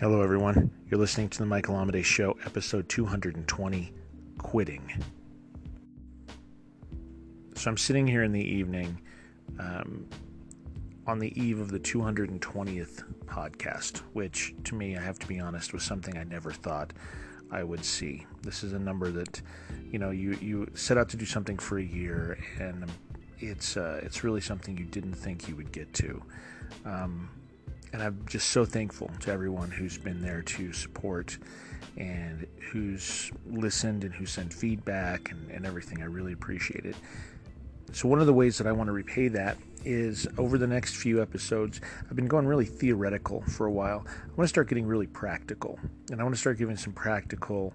Hello, everyone. You're listening to the Michael Amidei Show, episode 220 Quitting. So, I'm sitting here in the evening um, on the eve of the 220th podcast, which to me, I have to be honest, was something I never thought I would see. This is a number that, you know, you, you set out to do something for a year, and it's, uh, it's really something you didn't think you would get to. Um, and I'm just so thankful to everyone who's been there to support and who's listened and who sent feedback and, and everything. I really appreciate it. So, one of the ways that I want to repay that is over the next few episodes, I've been going really theoretical for a while. I want to start getting really practical, and I want to start giving some practical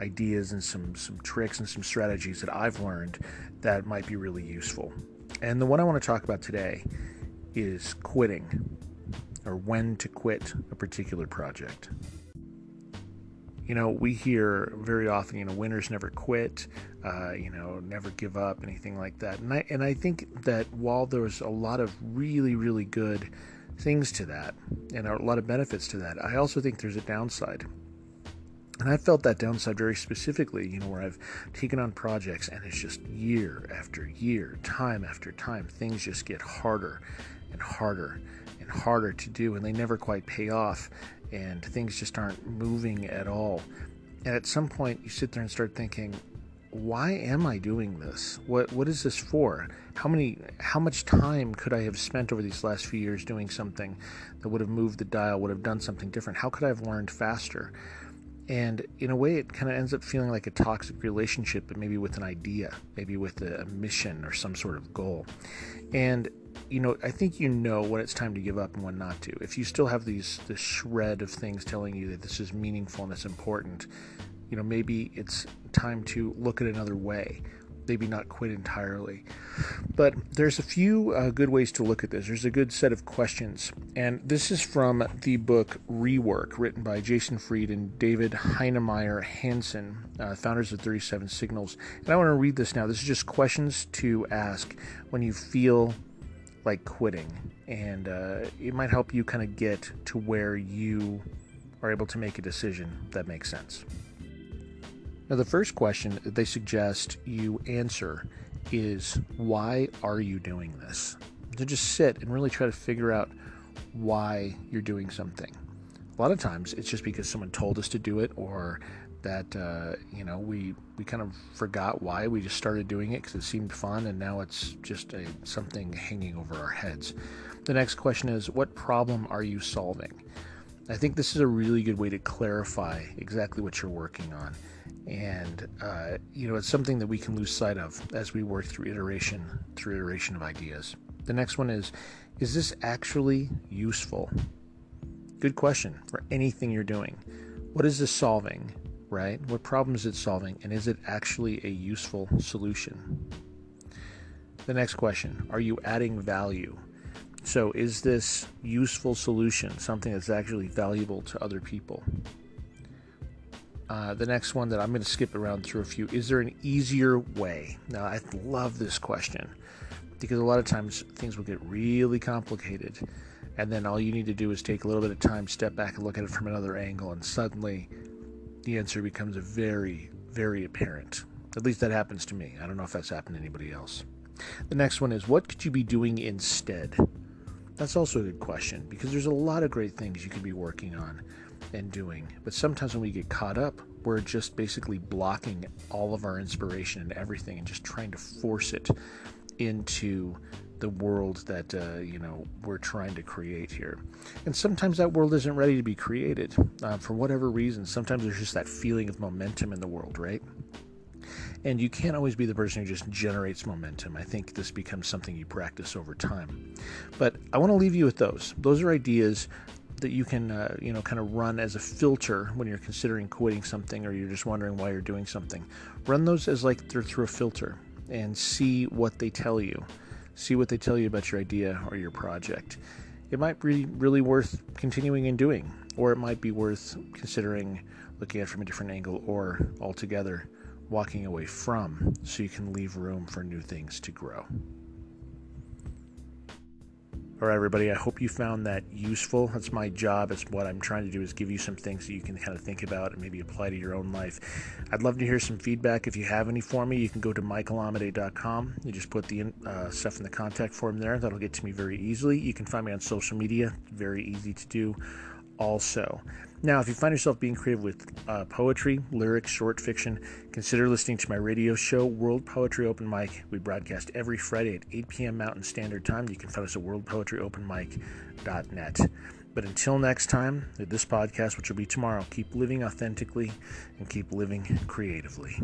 ideas and some, some tricks and some strategies that I've learned that might be really useful. And the one I want to talk about today is quitting or when to quit a particular project. You know, we hear very often, you know, winners never quit, uh, you know, never give up, anything like that. And I and I think that while there's a lot of really, really good things to that, and a lot of benefits to that, I also think there's a downside. And I felt that downside very specifically, you know, where I've taken on projects and it's just year after year, time after time, things just get harder and harder and harder to do, and they never quite pay off, and things just aren't moving at all. And at some point, you sit there and start thinking, why am I doing this? What what is this for? How many how much time could I have spent over these last few years doing something that would have moved the dial, would have done something different? How could I have learned faster? And in a way, it kind of ends up feeling like a toxic relationship, but maybe with an idea, maybe with a mission or some sort of goal. And you know, I think you know when it's time to give up and when not to. If you still have these this shred of things telling you that this is meaningful and it's important, you know, maybe it's time to look at another way. Maybe not quit entirely. But there's a few uh, good ways to look at this. There's a good set of questions. And this is from the book Rework, written by Jason Fried and David Heinemeier Hansson, uh, founders of 37 Signals. And I want to read this now. This is just questions to ask when you feel like quitting, and uh, it might help you kind of get to where you are able to make a decision that makes sense. Now, the first question that they suggest you answer is why are you doing this? To just sit and really try to figure out why you're doing something. A lot of times it's just because someone told us to do it or that uh, you know we we kind of forgot why we just started doing it because it seemed fun and now it's just a something hanging over our heads the next question is what problem are you solving i think this is a really good way to clarify exactly what you're working on and uh, you know it's something that we can lose sight of as we work through iteration through iteration of ideas the next one is is this actually useful good question for anything you're doing what is this solving right? What problem is it solving, and is it actually a useful solution? The next question Are you adding value? So, is this useful solution something that's actually valuable to other people? Uh, the next one that I'm going to skip around through a few is there an easier way? Now, I love this question because a lot of times things will get really complicated, and then all you need to do is take a little bit of time, step back, and look at it from another angle, and suddenly the answer becomes very, very apparent. At least that happens to me. I don't know if that's happened to anybody else. The next one is what could you be doing instead? That's also a good question because there's a lot of great things you could be working on and doing. But sometimes when we get caught up, we're just basically blocking all of our inspiration and everything and just trying to force it into the world that uh, you know we're trying to create here. And sometimes that world isn't ready to be created uh, for whatever reason. Sometimes there's just that feeling of momentum in the world, right? And you can't always be the person who just generates momentum. I think this becomes something you practice over time. But I want to leave you with those. Those are ideas that you can, uh, you know, kind of run as a filter when you're considering quitting something or you're just wondering why you're doing something. Run those as like they're through a filter and see what they tell you see what they tell you about your idea or your project. It might be really worth continuing and doing, or it might be worth considering looking at from a different angle or altogether walking away from so you can leave room for new things to grow. All right, everybody. I hope you found that useful. That's my job. It's what I'm trying to do is give you some things that you can kind of think about and maybe apply to your own life. I'd love to hear some feedback. If you have any for me, you can go to michaelamidei.com. You just put the uh, stuff in the contact form there. That'll get to me very easily. You can find me on social media. Very easy to do also. Now, if you find yourself being creative with uh, poetry, lyrics, short fiction, consider listening to my radio show, World Poetry Open Mic. We broadcast every Friday at 8 p.m. Mountain Standard Time. You can find us at worldpoetryopenmic.net. But until next time, at this podcast, which will be tomorrow, keep living authentically and keep living creatively.